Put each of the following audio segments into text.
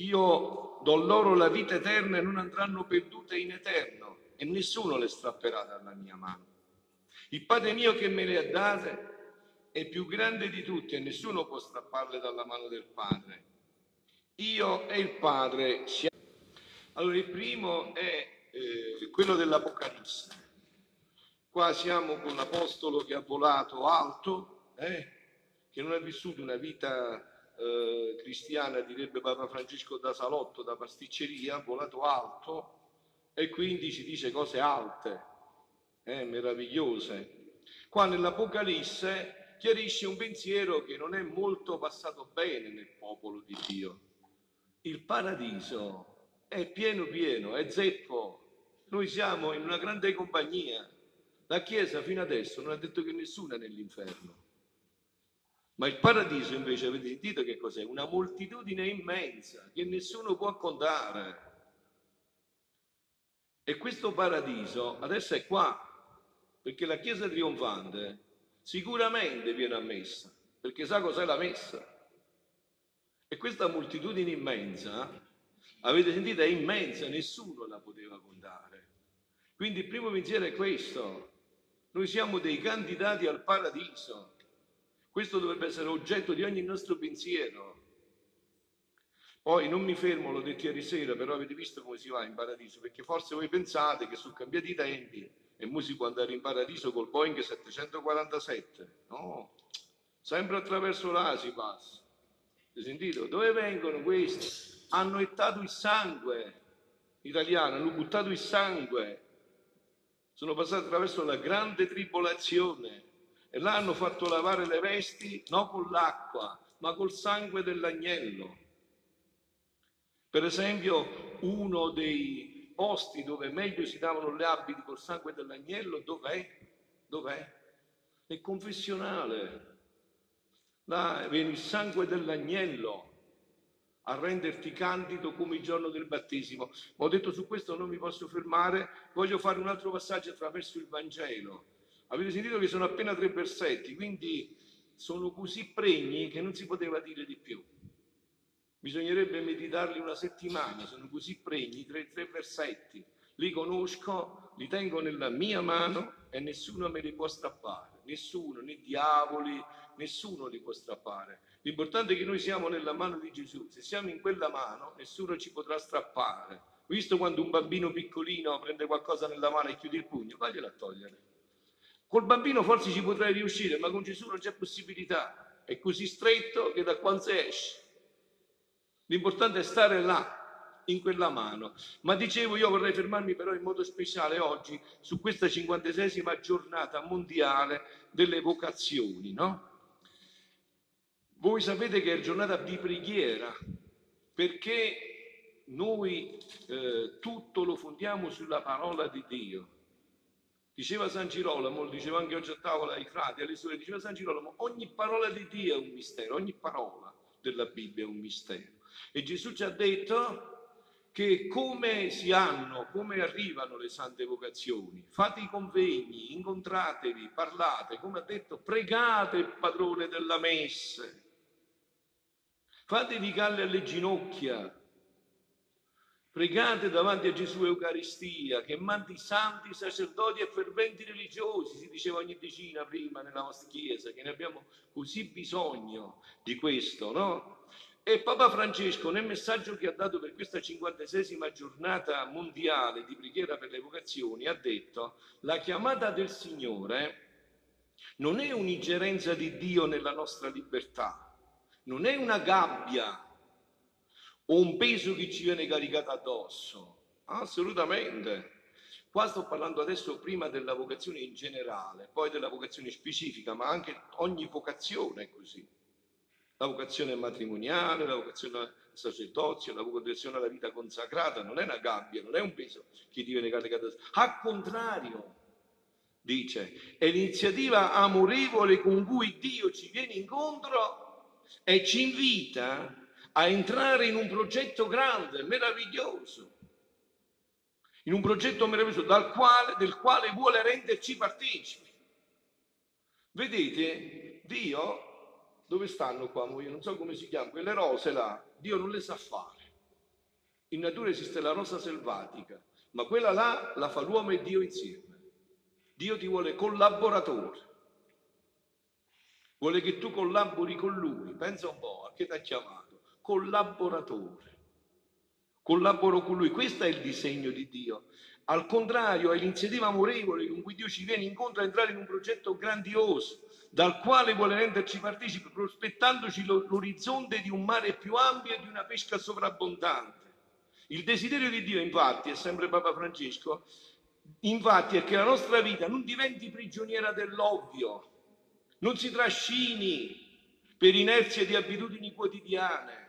io do loro la vita eterna e non andranno perdute in eterno e nessuno le strapperà dalla mia mano. Il Padre mio che me le ha date è più grande di tutti e nessuno può strapparle dalla mano del Padre. Io e il Padre siamo. Allora, il primo è eh, quello dell'Apocalisse. Qua siamo con l'Apostolo che ha volato alto, eh, che non ha vissuto una vita eh, cristiana, direbbe Papa Francesco da salotto, da pasticceria, volato alto e quindi ci dice cose alte, eh, meravigliose. Qua nell'Apocalisse chiarisce un pensiero che non è molto passato bene nel popolo di Dio. Il paradiso è pieno pieno, è zeppo. Noi siamo in una grande compagnia. La Chiesa fino adesso non ha detto che nessuno è nell'inferno. Ma il paradiso invece avete sentito che cos'è? Una moltitudine immensa che nessuno può contare. E questo paradiso adesso è qua, perché la Chiesa trionfante sicuramente viene ammessa, perché sa cos'è la messa. E questa moltitudine immensa, avete sentito, è immensa, nessuno la poteva contare. Quindi il primo pensiero è questo, noi siamo dei candidati al paradiso. Questo dovrebbe essere oggetto di ogni nostro pensiero. Poi non mi fermo, l'ho detto ieri sera, però avete visto come si va in paradiso, perché forse voi pensate che sono cambiati i tempi e ora si può andare in paradiso col Boeing 747. No, sempre attraverso là si passa. Sentito? Dove vengono questi? Hanno ettato il sangue italiano, hanno buttato il sangue, sono passati attraverso la grande tribolazione e là hanno fatto lavare le vesti non con l'acqua, ma col sangue dell'agnello. Per esempio, uno dei posti dove meglio si davano le abiti col sangue dell'agnello, dov'è? Dov'è? È confessionale. Là viene il sangue dell'agnello a renderti candido come il giorno del battesimo. Ho detto su questo non mi posso fermare, voglio fare un altro passaggio attraverso il Vangelo. Avete sentito che sono appena tre versetti, quindi sono così pregni che non si poteva dire di più. Bisognerebbe meditarli una settimana, sono così pregni, tre, tre versetti. Li conosco, li tengo nella mia mano e nessuno me li può strappare. Nessuno, né diavoli, nessuno li può strappare. L'importante è che noi siamo nella mano di Gesù. Se siamo in quella mano, nessuno ci potrà strappare. Visto quando un bambino piccolino prende qualcosa nella mano e chiude il pugno, vaglielo a togliere. Col bambino forse ci potrei riuscire, ma con Gesù non c'è possibilità. È così stretto che da quando esce. L'importante è stare là, in quella mano. Ma dicevo, io vorrei fermarmi però in modo speciale oggi su questa cinquantesima giornata mondiale delle vocazioni, no? Voi sapete che è giornata di preghiera, perché noi eh, tutto lo fondiamo sulla parola di Dio. Diceva San Girolamo, lo diceva anche oggi a tavola ai frati, alle suore, diceva San Girolamo, ogni parola di Dio è un mistero, ogni parola della Bibbia è un mistero. E Gesù ci ha detto che come si hanno, come arrivano le sante vocazioni, fate i convegni, incontratevi, parlate, come ha detto, pregate il padrone della messe, fatevi calle alle ginocchia, Pregate davanti a Gesù Eucaristia, che mandi santi sacerdoti e ferventi religiosi, si diceva ogni decina prima nella nostra Chiesa, che ne abbiamo così bisogno di questo, no? E Papa Francesco, nel messaggio che ha dato per questa 56esima giornata mondiale di preghiera per le vocazioni, ha detto la chiamata del Signore non è un'ingerenza di Dio nella nostra libertà, non è una gabbia un peso che ci viene caricato addosso. Assolutamente. Qua sto parlando adesso prima della vocazione in generale, poi della vocazione specifica, ma anche ogni vocazione è così. La vocazione matrimoniale, la vocazione al sacerdozio, la vocazione alla vita consacrata non è una gabbia, non è un peso che ti viene caricato. Al contrario, dice, è l'iniziativa amorevole con cui Dio ci viene incontro e ci invita a entrare in un progetto grande, meraviglioso, in un progetto meraviglioso quale, del quale vuole renderci partecipi. Vedete, Dio, dove stanno qua? Io non so come si chiama, quelle rose là, Dio non le sa fare. In natura esiste la rosa selvatica, ma quella là la fa l'uomo e Dio insieme. Dio ti vuole collaboratore. Vuole che tu collabori con lui. Pensa un po' a che ti ha chiamato. Collaboratore. Collaboro con lui. Questo è il disegno di Dio. Al contrario, è l'iniziativa amorevole con cui Dio ci viene incontro a entrare in un progetto grandioso, dal quale vuole renderci partecipi, prospettandoci l'orizzonte di un mare più ampio e di una pesca sovrabbondante. Il desiderio di Dio, infatti, è sempre Papa Francesco, infatti è che la nostra vita non diventi prigioniera dell'ovvio, non si trascini per inerzia di abitudini quotidiane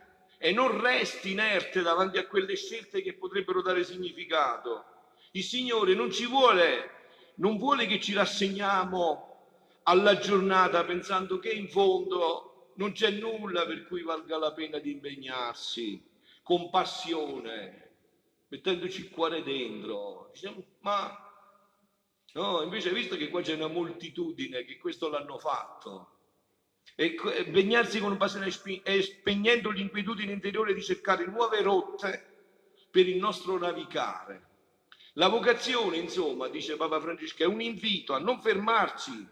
e non resti inerte davanti a quelle scelte che potrebbero dare significato. Il Signore non ci vuole, non vuole che ci rassegniamo alla giornata pensando che in fondo non c'è nulla per cui valga la pena di impegnarsi con passione, mettendoci il cuore dentro. Diciamo, ma no, invece visto che qua c'è una moltitudine che questo l'hanno fatto, e impegnarsi con passione e spegnendo l'inquietudine interiore di cercare nuove rotte per il nostro navigare. La vocazione, insomma, dice Papa Francesco, è un invito a non fermarci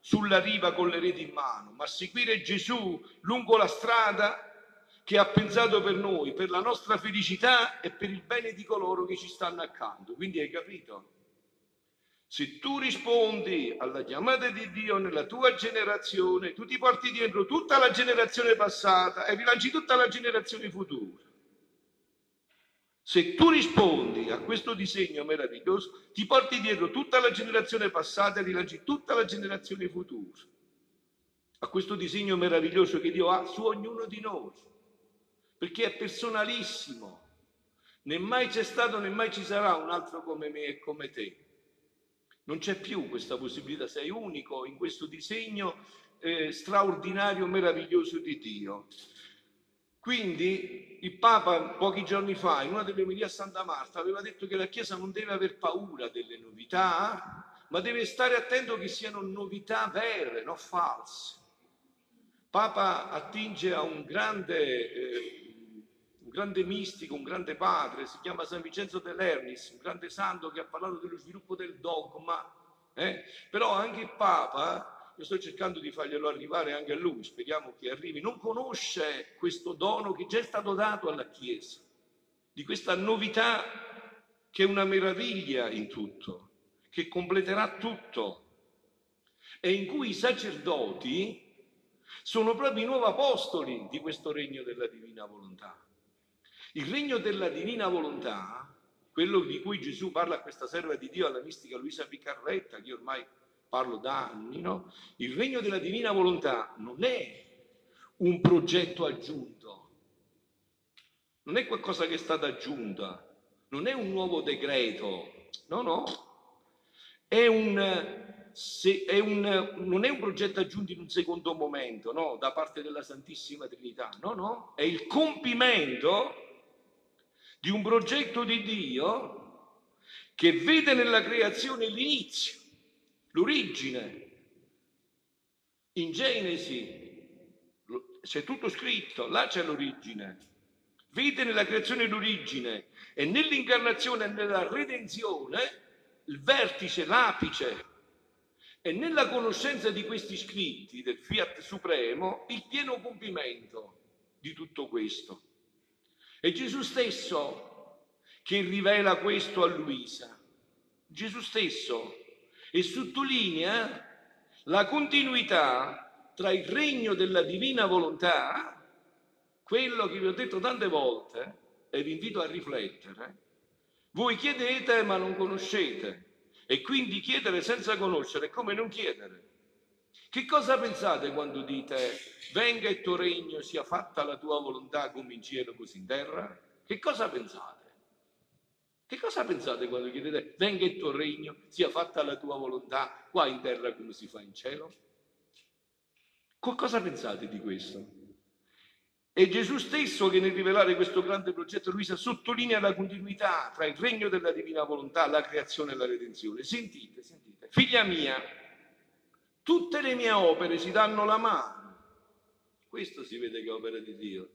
sulla riva con le reti in mano, ma a seguire Gesù lungo la strada che ha pensato per noi, per la nostra felicità e per il bene di coloro che ci stanno accanto. Quindi hai capito? Se tu rispondi alla chiamata di Dio nella tua generazione, tu ti porti dietro tutta la generazione passata e rilanci tutta la generazione futura. Se tu rispondi a questo disegno meraviglioso, ti porti dietro tutta la generazione passata e rilanci tutta la generazione futura. A questo disegno meraviglioso che Dio ha su ognuno di noi perché è personalissimo. Né mai c'è stato né mai ci sarà un altro come me e come te. Non c'è più questa possibilità, sei unico in questo disegno eh, straordinario, meraviglioso di Dio. Quindi il Papa pochi giorni fa, in una delle omelie a Santa Marta, aveva detto che la Chiesa non deve aver paura delle novità, ma deve stare attento che siano novità vere, non false. Papa attinge a un grande eh, grande mistico, un grande padre, si chiama San Vincenzo de Lernis, un grande santo che ha parlato dello sviluppo del dogma, eh? però anche il Papa, io sto cercando di farglielo arrivare anche a lui, speriamo che arrivi, non conosce questo dono che già è stato dato alla Chiesa, di questa novità che è una meraviglia in tutto, che completerà tutto e in cui i sacerdoti sono proprio i nuovi apostoli di questo regno della divina volontà. Il regno della divina volontà, quello di cui Gesù parla a questa serva di Dio, alla mistica Luisa Piccarretta, che io ormai parlo da anni, no? Il regno della divina volontà non è un progetto aggiunto, non è qualcosa che è stata aggiunta, non è un nuovo decreto, no, no, è un, se, è un, non è un progetto aggiunto in un secondo momento, no, da parte della Santissima Trinità, no, no, è il compimento di un progetto di Dio che vede nella creazione l'inizio, l'origine. In Genesi c'è tutto scritto, là c'è l'origine. Vede nella creazione l'origine e nell'incarnazione e nella redenzione il vertice, l'apice e nella conoscenza di questi scritti del Fiat Supremo il pieno compimento di tutto questo. È Gesù stesso che rivela questo a Luisa. Gesù stesso e sottolinea la continuità tra il regno della divina volontà, quello che vi ho detto tante volte e vi invito a riflettere. Voi chiedete ma non conoscete e quindi chiedere senza conoscere è come non chiedere. Che cosa pensate quando dite venga il tuo regno, sia fatta la tua volontà come in cielo così in terra? Che cosa pensate? Che cosa pensate quando chiedete venga il tuo regno, sia fatta la tua volontà qua in terra come si fa in cielo? Cosa pensate di questo? È Gesù stesso che nel rivelare questo grande progetto Luisa sottolinea la continuità tra il regno della divina volontà, la creazione e la redenzione. Sentite, sentite, figlia mia, Tutte le mie opere si danno la mano. Questo si vede che è opera di Dio.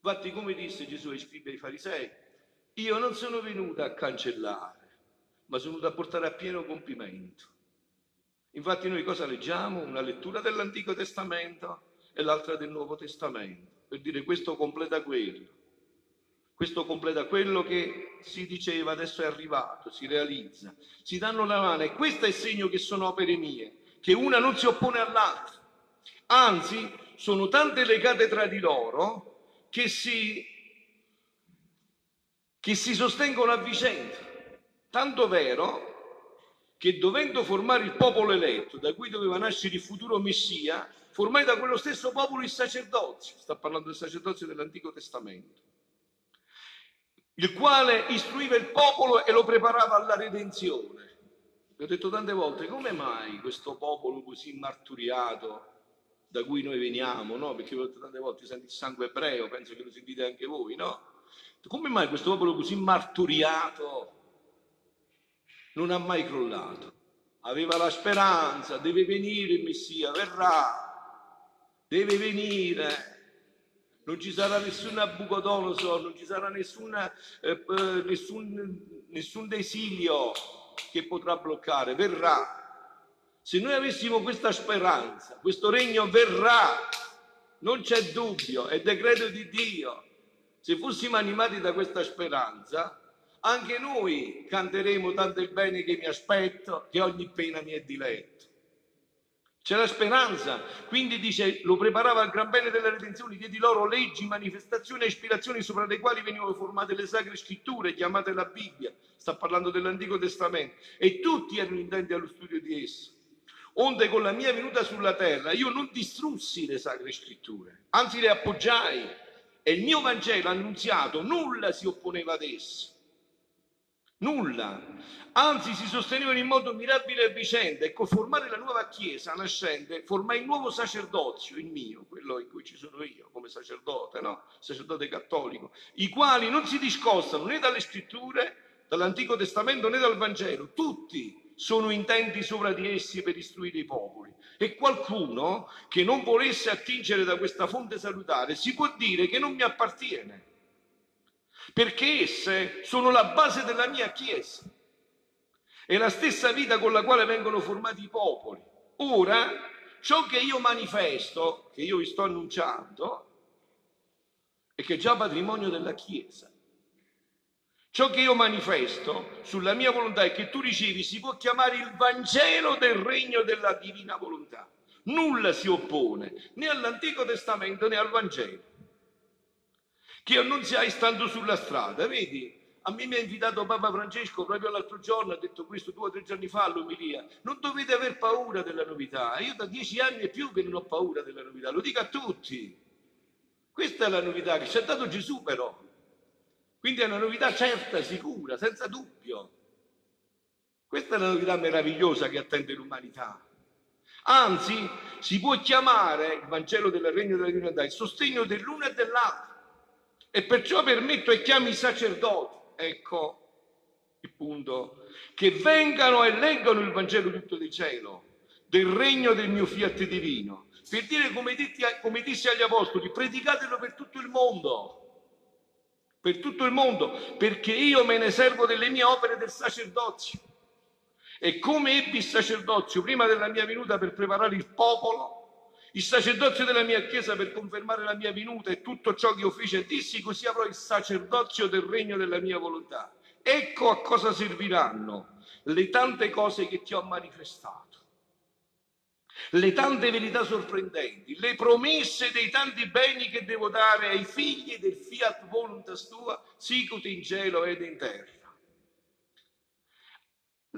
Infatti, come disse Gesù ai scribi ai farisei, io non sono venuto a cancellare, ma sono venuto a portare a pieno compimento. Infatti noi cosa leggiamo? Una lettura dell'Antico Testamento e l'altra del Nuovo Testamento, per dire questo completa quello. Questo completa quello che si diceva, adesso è arrivato, si realizza. Si danno la mano e questo è il segno che sono opere mie, che una non si oppone all'altra. Anzi, sono tante legate tra di loro che si, che si sostengono a vicenda. Tanto vero che dovendo formare il popolo eletto, da cui doveva nascere il futuro Messia, formai da quello stesso popolo il sacerdozio, sta parlando del sacerdozio dell'Antico Testamento, il quale istruiva il popolo e lo preparava alla redenzione. Vi ho detto tante volte, come mai questo popolo così marturiato da cui noi veniamo, no? Perché vi ho detto tante volte, senti il sangue ebreo, penso che lo sentite anche voi, no? Come mai questo popolo così marturiato non ha mai crollato. Aveva la speranza, deve venire il Messia, verrà, deve venire. Non ci sarà nessun Nabucodonosor, non ci sarà nessuna, eh, eh, nessun, nessun desilio che potrà bloccare, verrà. Se noi avessimo questa speranza, questo regno verrà, non c'è dubbio, è decreto di Dio. Se fossimo animati da questa speranza, anche noi canteremo tanto il bene che mi aspetto, che ogni pena mi è diletto. C'è la speranza, quindi dice, lo preparava al gran bene della redenzione, diedi loro leggi, manifestazioni e ispirazioni sopra le quali venivano formate le sacre scritture, chiamate la Bibbia, sta parlando dell'Antico Testamento, e tutti erano intenti allo studio di esso. Onde con la mia venuta sulla terra io non distrussi le sacre scritture, anzi le appoggiai, e il mio Vangelo annunziato nulla si opponeva ad esso Nulla. Anzi, si sostenevano in modo mirabile a vicenda e col formare la nuova chiesa nascente formai il nuovo sacerdozio, il mio, quello in cui ci sono io come sacerdote, no? Sacerdote cattolico, i quali non si discostano né dalle scritture, dall'Antico Testamento né dal Vangelo. Tutti sono intenti sopra di essi per istruire i popoli. E qualcuno che non volesse attingere da questa fonte salutare si può dire che non mi appartiene perché esse sono la base della mia Chiesa. È la stessa vita con la quale vengono formati i popoli. Ora, ciò che io manifesto, che io vi sto annunciando, è che è già patrimonio della Chiesa. Ciò che io manifesto sulla mia volontà è che tu ricevi, si può chiamare il Vangelo del regno della divina volontà. Nulla si oppone né all'Antico Testamento né al Vangelo che annunziai stando sulla strada. Vedi, a me mi ha invitato Papa Francesco proprio l'altro giorno, ha detto questo due o tre giorni fa all'omilia. Non dovete aver paura della novità. Io da dieci anni e più che non ho paura della novità, lo dico a tutti. Questa è la novità che ci ha dato Gesù però. Quindi è una novità certa, sicura, senza dubbio. Questa è la novità meravigliosa che attende l'umanità. Anzi, si può chiamare il Vangelo del Regno della Divinità il sostegno dell'uno e dell'altro e perciò permetto e chiami i sacerdoti, ecco il punto, che vengano e leggano il Vangelo tutto di cielo, del regno del mio fiat divino, per dire come, ditti, come dissi agli apostoli, predicatelo per tutto il mondo, per tutto il mondo, perché io me ne servo delle mie opere del sacerdozio. E come ebbi il sacerdozio prima della mia venuta per preparare il popolo, il sacerdozio della mia chiesa per confermare la mia venuta e tutto ciò che io feci e dissi, così avrò il sacerdozio del regno della mia volontà. Ecco a cosa serviranno le tante cose che ti ho manifestato le tante verità sorprendenti, le promesse dei tanti beni che devo dare ai figli del fiat voluntas tua, sicut in cielo ed in terra.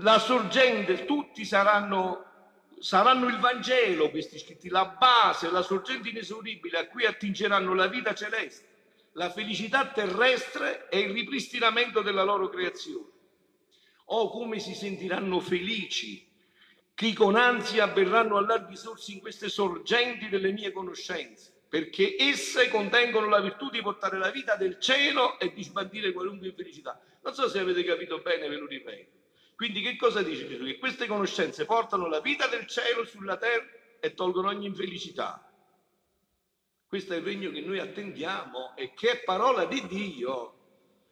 La sorgente, tutti saranno saranno il Vangelo questi scritti, la base, la sorgente inesauribile a cui attingeranno la vita celeste, la felicità terrestre e il ripristinamento della loro creazione. Oh, come si sentiranno felici chi con ansia avverranno a larghi sorsi in queste sorgenti delle mie conoscenze, perché esse contengono la virtù di portare la vita del cielo e di sbandire qualunque infelicità. Non so se avete capito bene, ve lo ripeto. Quindi che cosa dice Gesù? Che queste conoscenze portano la vita del cielo sulla terra e tolgono ogni infelicità. Questo è il regno che noi attendiamo e che è parola di Dio.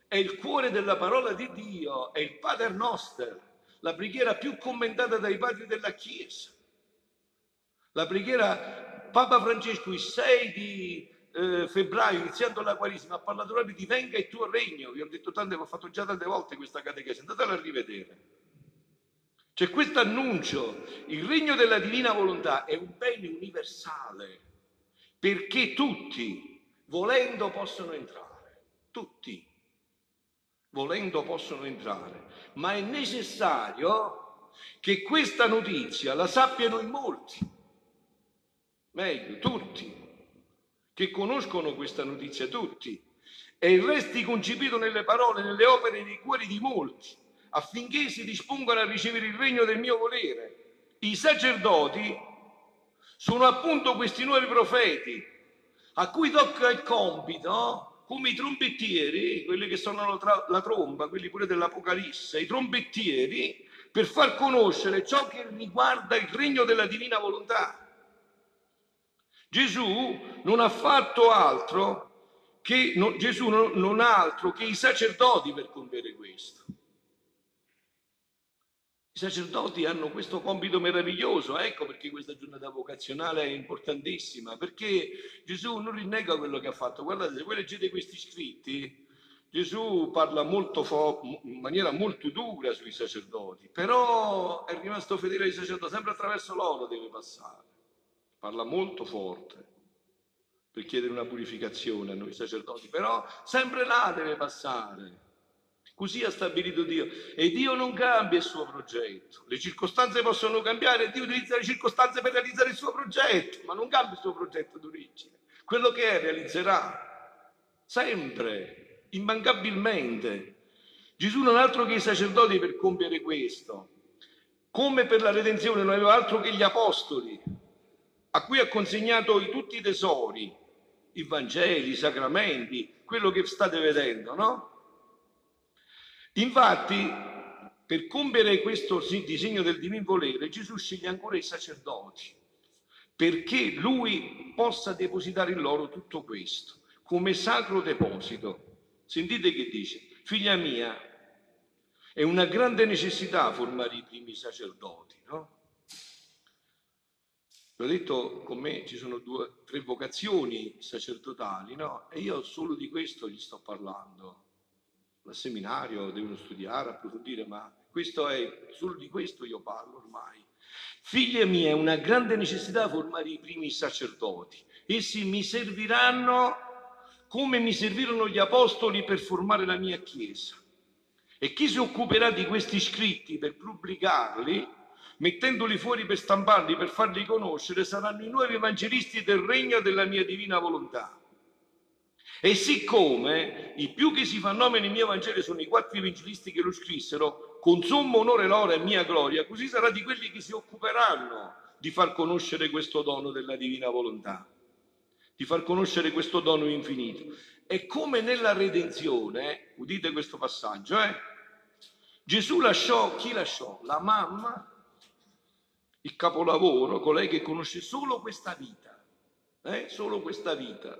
è il cuore della parola di Dio, è il Pater Noster, la preghiera più commentata dai padri della Chiesa. La preghiera Papa Francesco il 6 di eh, febbraio, iniziando la Quaresima, ha parlato proprio di venga il tuo regno. Vi ho detto tante, l'ho fatto già tante volte questa catechesi, andatela a rivedere. C'è questo annuncio, il regno della divina volontà è un bene universale, perché tutti, volendo, possono entrare. Tutti, volendo, possono entrare. Ma è necessario che questa notizia la sappiano in molti, meglio, tutti che conoscono questa notizia tutti, e resti concepito nelle parole, nelle opere, nei cuori di molti, affinché si dispongano a ricevere il regno del mio volere. I sacerdoti sono appunto questi nuovi profeti, a cui tocca il compito, come i trombettieri, quelli che suonano la tromba, quelli pure dell'Apocalisse, i trombettieri, per far conoscere ciò che riguarda il regno della divina volontà. Gesù non ha fatto altro che, no, Gesù non, non ha altro che i sacerdoti per compiere questo. I sacerdoti hanno questo compito meraviglioso, ecco perché questa giornata vocazionale è importantissima, perché Gesù non rinnega quello che ha fatto. Guardate, se voi leggete questi scritti, Gesù parla molto fo- in maniera molto dura sui sacerdoti, però è rimasto fedele ai sacerdoti, sempre attraverso loro deve passare parla molto forte per chiedere una purificazione a noi sacerdoti, però sempre là deve passare. Così ha stabilito Dio. E Dio non cambia il suo progetto. Le circostanze possono cambiare Dio utilizza le circostanze per realizzare il suo progetto, ma non cambia il suo progetto d'origine. Quello che è realizzerà sempre, immancabilmente. Gesù non ha altro che i sacerdoti per compiere questo. Come per la redenzione non aveva altro che gli apostoli a cui ha consegnato tutti i tesori, i Vangeli, i sacramenti, quello che state vedendo, no? Infatti, per compiere questo disegno del divin volere, Gesù sceglie ancora i sacerdoti, perché lui possa depositare in loro tutto questo, come sacro deposito. Sentite che dice, figlia mia, è una grande necessità formare i primi sacerdoti, no? L'ho detto, con me ci sono due, tre vocazioni sacerdotali, no? E io solo di questo gli sto parlando. Al seminario devono studiare, approfondire, ma questo è, solo di questo io parlo ormai. Figlia mia, è una grande necessità formare i primi sacerdoti. Essi mi serviranno come mi servirono gli apostoli per formare la mia Chiesa. E chi si occuperà di questi scritti per pubblicarli mettendoli fuori per stamparli, per farli conoscere, saranno i nuovi evangelisti del regno della mia divina volontà. E siccome i più che si fanno nome nel mio Vangelo sono i quattro evangelisti che lo scrissero, con sommo onore loro e mia gloria, così sarà di quelli che si occuperanno di far conoscere questo dono della divina volontà, di far conoscere questo dono infinito. E come nella redenzione, udite questo passaggio, eh? Gesù lasciò, chi lasciò? La mamma il capolavoro, colei che conosce solo questa vita, eh? solo questa vita,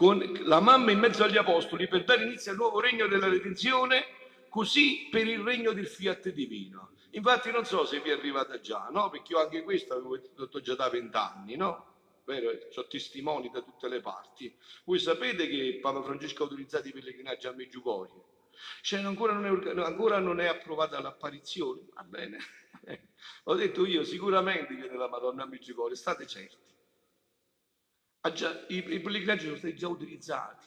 con la mamma in mezzo agli apostoli per dare inizio al nuovo regno della redenzione, così per il regno del fiat divino. Infatti non so se vi è arrivata già, no? Perché io anche questo avevo detto già da vent'anni, no? Vero? Ho testimoni da tutte le parti. Voi sapete che Papa Francesco ha autorizzato i pellegrinaggi a Meggiugorie? Cioè ancora non, è, ancora non è approvata l'apparizione? Va bene. Ho detto io sicuramente che nella Madonna Meggiugorie, state certi. Già, i, I pellegrinaggi sono stati già utilizzati,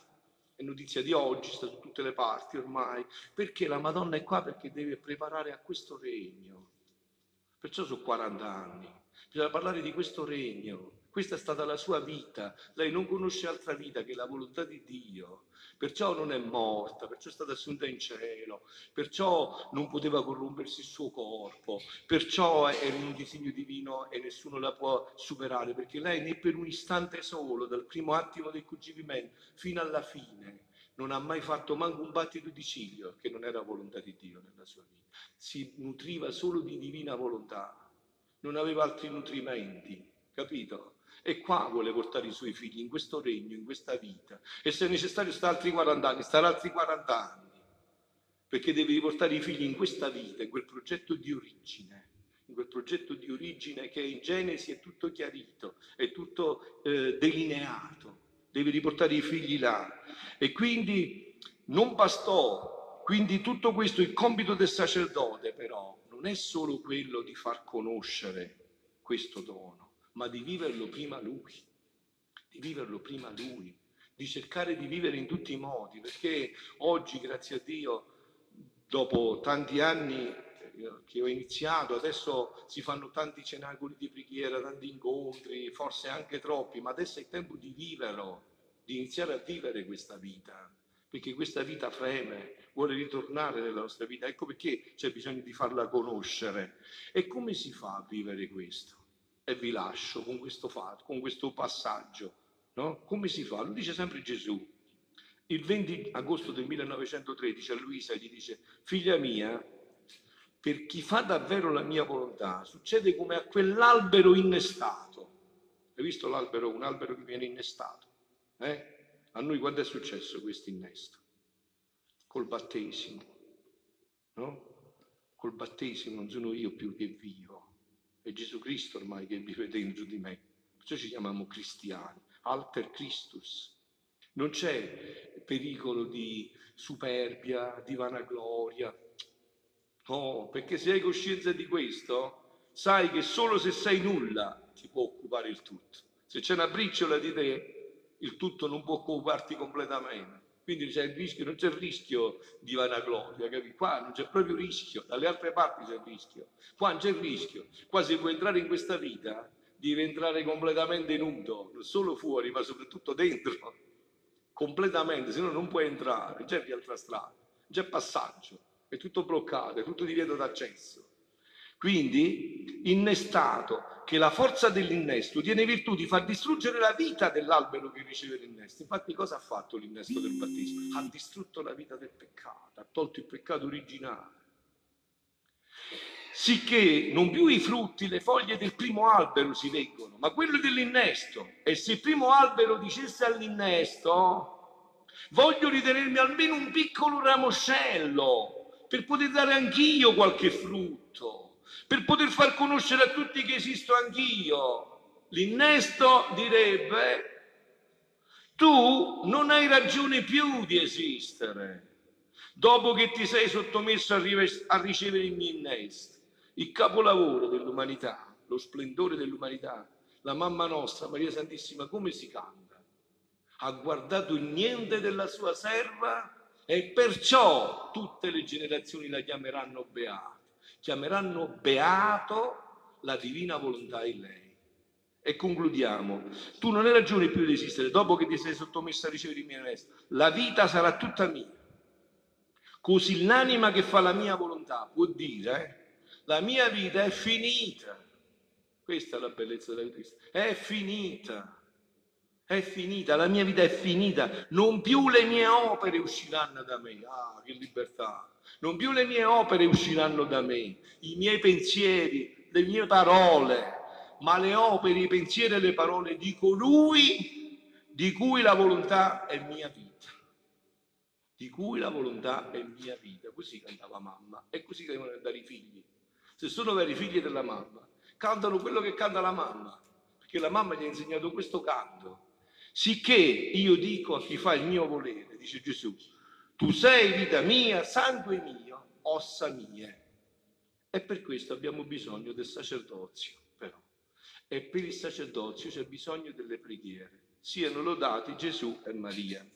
è notizia di oggi, sta su tutte le parti ormai, perché la Madonna è qua perché deve preparare a questo regno. Perciò sono 40 anni, bisogna parlare di questo regno. Questa è stata la sua vita, lei non conosce altra vita che la volontà di Dio perciò non è morta, perciò è stata assunta in cielo, perciò non poteva corrompersi il suo corpo, perciò è in un disegno divino e nessuno la può superare, perché lei né per un istante solo, dal primo attimo del concepimento fino alla fine, non ha mai fatto manco un battito di ciglio, che non era volontà di Dio nella sua vita. Si nutriva solo di divina volontà, non aveva altri nutrimenti, capito? E qua vuole portare i suoi figli in questo regno, in questa vita. E se è necessario stare altri 40 anni, stare altri 40 anni. Perché deve riportare i figli in questa vita, in quel progetto di origine. In quel progetto di origine che in Genesi è tutto chiarito, è tutto eh, delineato. Deve riportare i figli là. E quindi non bastò. Quindi tutto questo, il compito del sacerdote però, non è solo quello di far conoscere questo dono, ma di viverlo prima lui, di viverlo prima lui, di cercare di vivere in tutti i modi, perché oggi, grazie a Dio, dopo tanti anni eh, che ho iniziato, adesso si fanno tanti cenacoli di preghiera, tanti incontri, forse anche troppi, ma adesso è il tempo di viverlo, di iniziare a vivere questa vita, perché questa vita freme, vuole ritornare nella nostra vita. Ecco perché c'è bisogno di farla conoscere. E come si fa a vivere questo? E vi lascio con questo fatto, con questo passaggio. No? Come si fa? Lo dice sempre Gesù. Il 20 agosto del 1913 a Luisa gli dice, figlia mia, per chi fa davvero la mia volontà, succede come a quell'albero innestato. Hai visto l'albero, un albero che viene innestato? Eh? A noi quando è successo questo innesto? col battesimo, no? Col battesimo non sono io più che vivo, è Gesù Cristo ormai che vive dentro di me. Perciò ci chiamiamo cristiani, alter Christus. Non c'è pericolo di superbia, di vanagloria. No, perché se hai coscienza di questo, sai che solo se sei nulla ti può occupare il tutto. Se c'è una briciola di te, il tutto non può occuparti completamente. Quindi c'è il rischio, non c'è il rischio di vanagloria, capi? Qua non c'è proprio rischio, dalle altre parti c'è il rischio. Qua non c'è il rischio. Qua se vuoi entrare in questa vita, devi entrare completamente nudo, non solo fuori, ma soprattutto dentro. Completamente, se no non puoi entrare, c'è più altra strada, c'è passaggio, è tutto bloccato, è tutto divieto d'accesso. Quindi, innestato, che la forza dell'innesto tiene virtù di far distruggere la vita dell'albero che riceve l'innesto. Infatti cosa ha fatto l'innesto del battesimo? Ha distrutto la vita del peccato, ha tolto il peccato originale. Sicché non più i frutti, le foglie del primo albero si leggono, ma quello dell'innesto. E se il primo albero dicesse all'innesto, voglio ritenermi almeno un piccolo ramoscello per poter dare anch'io qualche frutto per poter far conoscere a tutti che esisto anch'io. L'innesto direbbe, tu non hai ragione più di esistere dopo che ti sei sottomesso a, rive- a ricevere il mio innesto. Il capolavoro dell'umanità, lo splendore dell'umanità, la mamma nostra, Maria Santissima, come si canta? Ha guardato il niente della sua serva e perciò tutte le generazioni la chiameranno beata chiameranno beato la divina volontà in lei. E concludiamo. Tu non hai ragione più di esistere dopo che ti sei sottomesso a ricevere il mio resto. La vita sarà tutta mia. Così l'anima che fa la mia volontà può dire, eh, la mia vita è finita. Questa è la bellezza della vita. È finita. È finita, la mia vita è finita. Non più le mie opere usciranno da me. Ah, che libertà. Non più le mie opere usciranno da me, i miei pensieri, le mie parole, ma le opere, i pensieri e le parole di colui di cui la volontà è mia vita. Di cui la volontà è mia vita. Così cantava mamma e così devono andare i figli. Se sono veri figli della mamma, cantano quello che canta la mamma, perché la mamma gli ha insegnato questo canto. Sicché io dico a chi fa il mio volere, dice Gesù, tu sei vita mia, sangue mio, ossa mie. E per questo abbiamo bisogno del sacerdozio, però. E per il sacerdozio c'è bisogno delle preghiere. Siano lodati Gesù e Maria.